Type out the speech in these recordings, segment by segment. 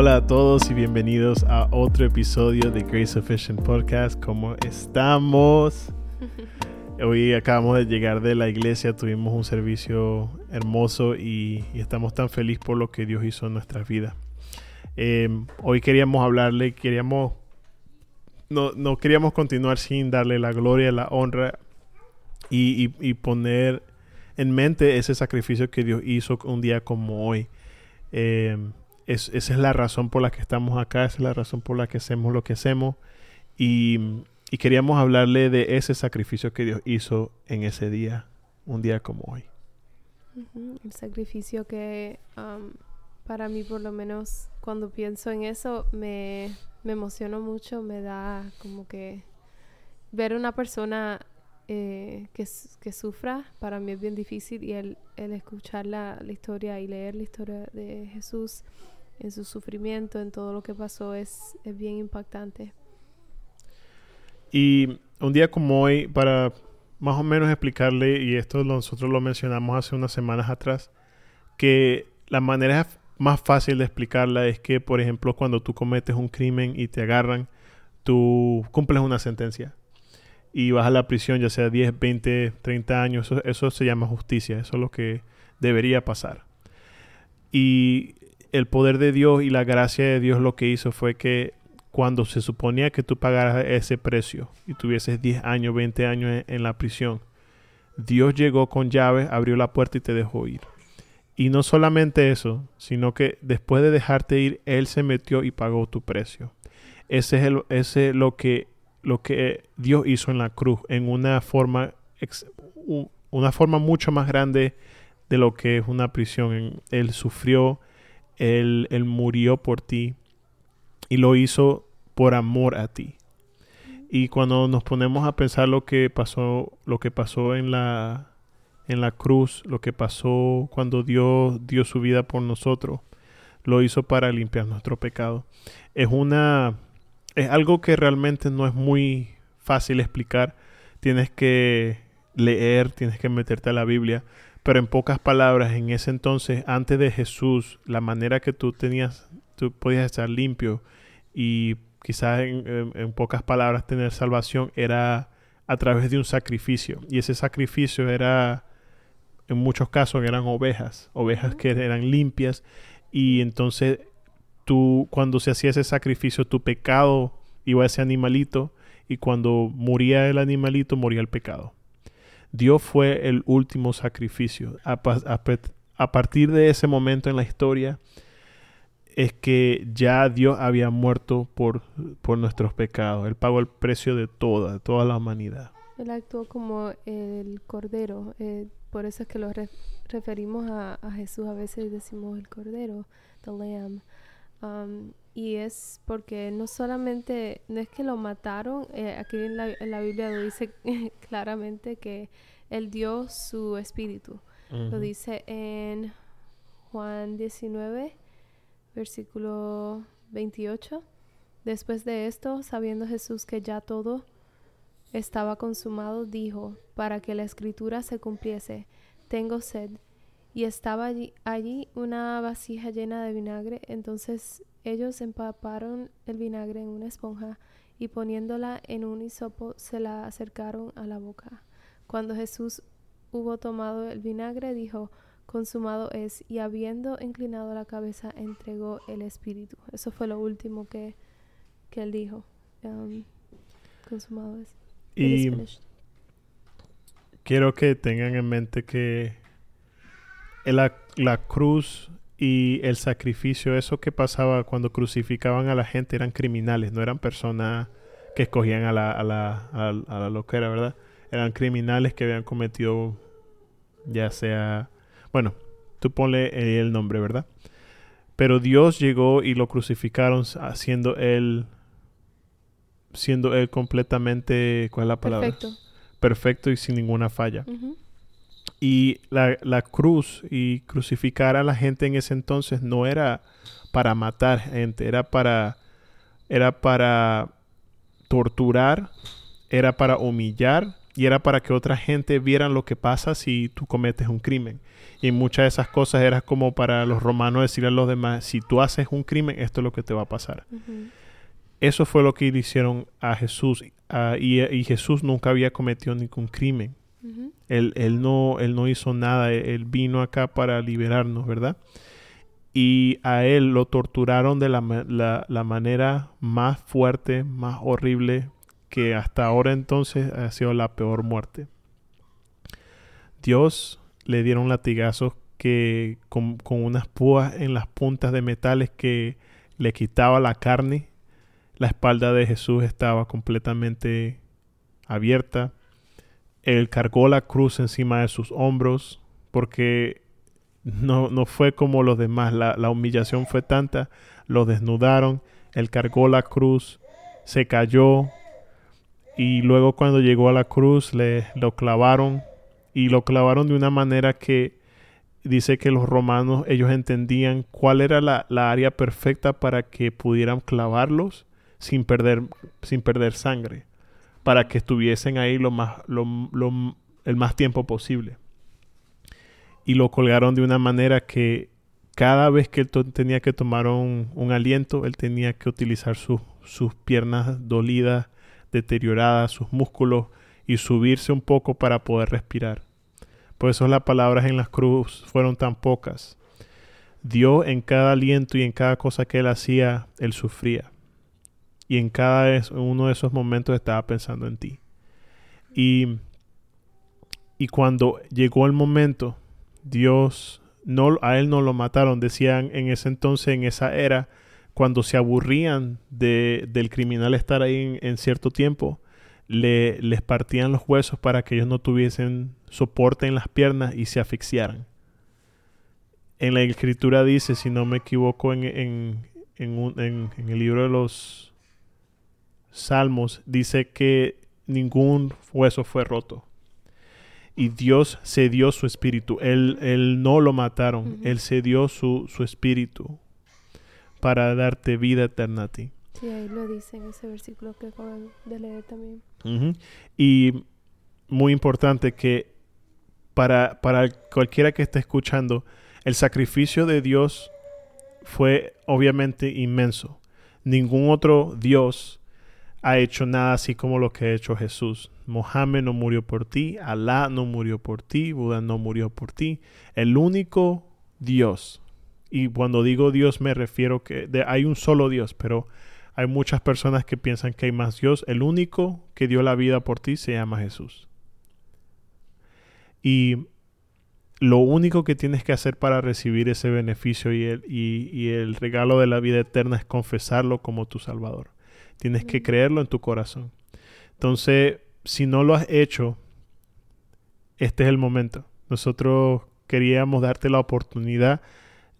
Hola a todos y bienvenidos a otro episodio de Grace Sufficient Podcast. ¿Cómo estamos? Hoy acabamos de llegar de la iglesia, tuvimos un servicio hermoso y, estamos tan felices por lo que Dios hizo en nuestras vidas. Em, hoy queríamos hablarle, queríamos, no, no, queríamos continuar sin darle la gloria, la honra y, y, poner en mente ese sacrificio que Dios hizo un día como hoy. Em, esa es la razón por la que estamos acá, esa es la razón por la que hacemos lo que hacemos. Y, queríamos hablarle de ese sacrificio que Dios hizo en ese día, un día como hoy. El sacrificio que para mí por lo menos cuando pienso en eso me, me emociono mucho, me da como que ver una persona eh, que, que, sufra para mí es bien difícil y el, el escuchar la, la, historia y leer la historia de Jesús en su sufrimiento, en todo lo que pasó es, es bien impactante. Y un día como hoy, para más o menos explicarle, y esto nosotros lo mencionamos hace unas semanas atrás, que la manera más fácil de explicarla es que, por ejemplo, cuando tú cometes un crimen y te agarran, tú cumples una sentencia y vas a la prisión, ya sea 10, 20, 30 años, eso, eso se llama justicia, eso es lo que debería pasar. Y el poder de Dios y la gracia de Dios lo que hizo fue que cuando se suponía que tú pagaras ese precio y tuvieses 10 años, 20 años en, la prisión, Dios llegó con llaves, abrió la puerta y te dejó ir. Y no solamente eso, sino que después de dejarte ir, Él se metió y pagó tu precio. Ese es el, ese lo que lo que Dios hizo en la cruz, en una forma, una forma mucho más grande de lo que es una prisión. Él sufrió, él, él murió por ti, y lo hizo por amor a ti. Y cuando nos ponemos a pensar lo que pasó, lo que pasó en la en la cruz, lo que pasó cuando Dios dio su vida por nosotros, lo hizo para limpiar nuestro pecado. Es una es algo que realmente no es muy fácil explicar. Tienes que leer, tienes que meterte a la Biblia, pero en pocas palabras, en ese entonces, antes de Jesús, la manera que tú tenías, tú podías estar limpio y quizás en, pocas palabras tener salvación era a través de un sacrificio. Y ese sacrificio era, en muchos casos, eran ovejas, ovejas que eran limpias. Y entonces tú, cuando se hacía ese sacrificio, tu pecado iba a ese animalito y cuando moría el animalito, moría el pecado. Dios fue el último sacrificio. A, a partir de ese momento en la historia, es que ya Dios había muerto por, por nuestros pecados. Él pagó el precio de toda, de toda la humanidad. Él actuó como el cordero. Eh, por eso es que lo referimos a, Jesús. A veces decimos el cordero, the lamb. Um, y es porque no solamente, no es que lo mataron, eh, aquí en la, en la, Biblia lo dice claramente que Él dio su espíritu. Lo dice en Juan 19, versículo 28. Después de esto, sabiendo Jesús que ya todo estaba consumado, dijo, para que la escritura se cumpliese, tengo sed. Y estaba allí, allí una vasija llena de vinagre. Entonces ellos empaparon el vinagre en una esponja y poniéndola en un hisopo se la acercaron a la boca. Cuando Jesús hubo tomado el vinagre, dijo, consumado es, y habiendo inclinado la cabeza, entregó el espíritu. Eso fue lo último que, que él dijo. Um, consumado es. Y quiero que tengan en mente que la, la cruz y el sacrificio, eso que pasaba cuando crucificaban a la gente, eran criminales, no eran personas que escogían a la, a la, a la, a la loquera, ¿verdad? Eran criminales que habían cometido ya sea bueno, tú ponle el nombre, ¿verdad? Pero Dios llegó y lo crucificaron siendo él siendo él completamente ¿cuál es la palabra? Perfecto. Perfecto y sin ninguna falla. Y la, la, cruz y crucificar a la gente en ese entonces no era para matar gente, era para era para torturar, era para humillar y era para que otra gente vieran lo que pasa si tú cometes un crimen. Y muchas de esas cosas eran como para los romanos decirle a los demás, si tú haces un crimen, esto es lo que te va a pasar. Eso fue lo que le hicieron a Jesús. y, Jesús nunca había cometido ningún crimen. Él, no, él no hizo nada. Él, vino acá para liberarnos, ¿verdad? Y a él lo torturaron de la, la manera más fuerte, más horrible, que hasta ahora entonces ha sido la peor muerte. Dios le dieron latigazos que con, unas púas en las puntas de metales que le quitaba la carne. La espalda de Jesús estaba completamente abierta. Él cargó la cruz encima de sus hombros porque no, no fue como los demás. La, la humillación fue tanta. Lo desnudaron. Él cargó la cruz. Se cayó y luego cuando llegó a la cruz le lo clavaron y lo clavaron de una manera que dice que los romanos ellos entendían cuál era la, área perfecta para que pudieran clavarlos sin perder sin perder sangre para que estuviesen ahí lo más lo, el más tiempo posible y lo colgaron de una manera que cada vez que él tenía que tomar un, aliento él tenía que utilizar sus piernas dolidas deterioradas, sus músculos y subirse un poco para poder respirar. Por eso las palabras en la cruz fueron tan pocas. Dios en cada aliento y en cada cosa que él hacía, él sufría. Y en cada uno de esos momentos estaba pensando en ti. Y, y cuando llegó el momento, Dios, no, a él no lo mataron. Decían en ese entonces, en esa era, cuando se aburrían de, del criminal estar ahí en, cierto tiempo, le, les partían los huesos para que ellos no tuviesen soporte en las piernas y se asfixiaran. En la escritura dice, si no me equivoco, en, en, en, en el libro de los Salmos, dice que ningún hueso fue roto. Y Dios cedió su espíritu. Él, él no lo mataron. Él cedió su, su espíritu para darte vida eterna a ti. Sí, ahí lo dice en ese versículo que acabo de leer también. Y muy importante que para, para cualquiera que esté escuchando, el sacrificio de Dios fue obviamente inmenso. Ningún otro Dios ha hecho nada así como lo que ha hecho Jesús. Mohammed no murió por ti, Alá no murió por ti, Buda no murió por ti. El único Dios y cuando digo Dios me refiero que hay un solo Dios, pero hay muchas personas que piensan que hay más Dios. El único que dio la vida por ti se llama Jesús. Y lo único que tienes que hacer para recibir ese beneficio y el, y, el regalo de la vida eterna es confesarlo como tu Salvador. Tienes que creerlo en tu corazón. Entonces, si no lo has hecho, este es el momento. Nosotros queríamos darte la oportunidad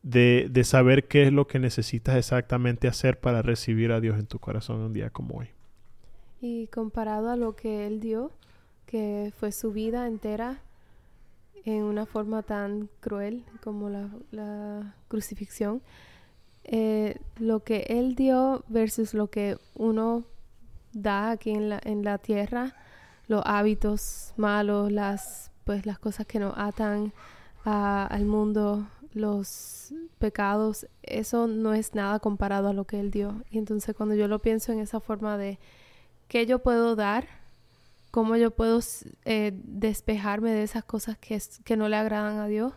de, de, saber qué es lo que necesitas exactamente hacer para recibir a Dios en tu corazón un día como hoy. Y comparado a lo que Él dio, que fue su vida entera en una forma tan cruel como la, la crucifixión, eh, lo que Él dio versus lo que uno da aquí en la, en la tierra, los hábitos malos, las, pues, las cosas que nos atan al mundo los pecados, eso no es nada comparado a lo que Él dio. Y entonces cuando yo lo pienso en esa forma de qué yo puedo dar, cómo yo puedo eh, despejarme de esas cosas que, que no le agradan a Dios,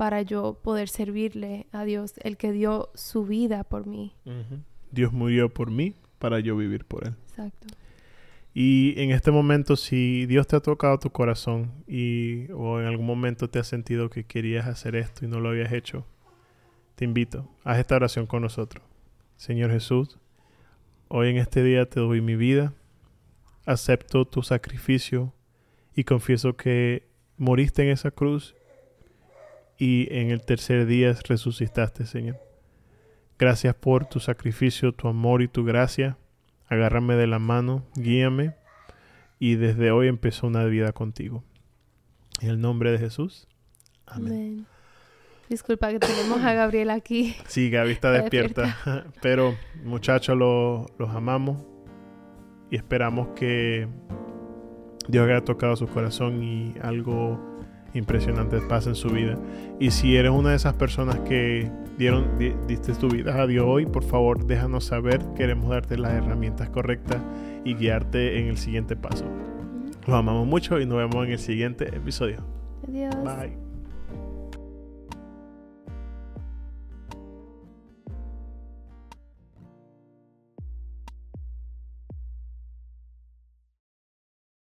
para yo poder servirle a Dios, el que dio su vida por mí. Dios murió por mí para yo vivir por Él. Exacto. Y en este momento, si Dios te ha tocado tu corazón y o en algún momento te has sentido que querías hacer esto y no lo habías hecho, te invito, haz esta oración con nosotros. Señor Jesús, hoy en este día te doy mi vida, acepto tu sacrificio y confieso que moriste en esa cruz y en el tercer día resucitaste, Señor. Gracias por tu sacrificio, tu amor y tu gracia agárrame de la mano, guíame y desde hoy empezó una vida contigo. En el nombre de Jesús. Amén. Disculpa que tenemos a Gabriel aquí. Sí, Gaby está despierta. Pero muchachos, los amamos y esperamos que Dios haya tocado su corazón y algo impresionante pasa en su vida. Y si eres una de esas personas que dieron, diste tu vida a Dios hoy, por favor déjanos saber. Queremos darte las herramientas correctas y guiarte en el siguiente paso. Los amamos mucho y nos vemos en el siguiente episodio. Adiós. Bye.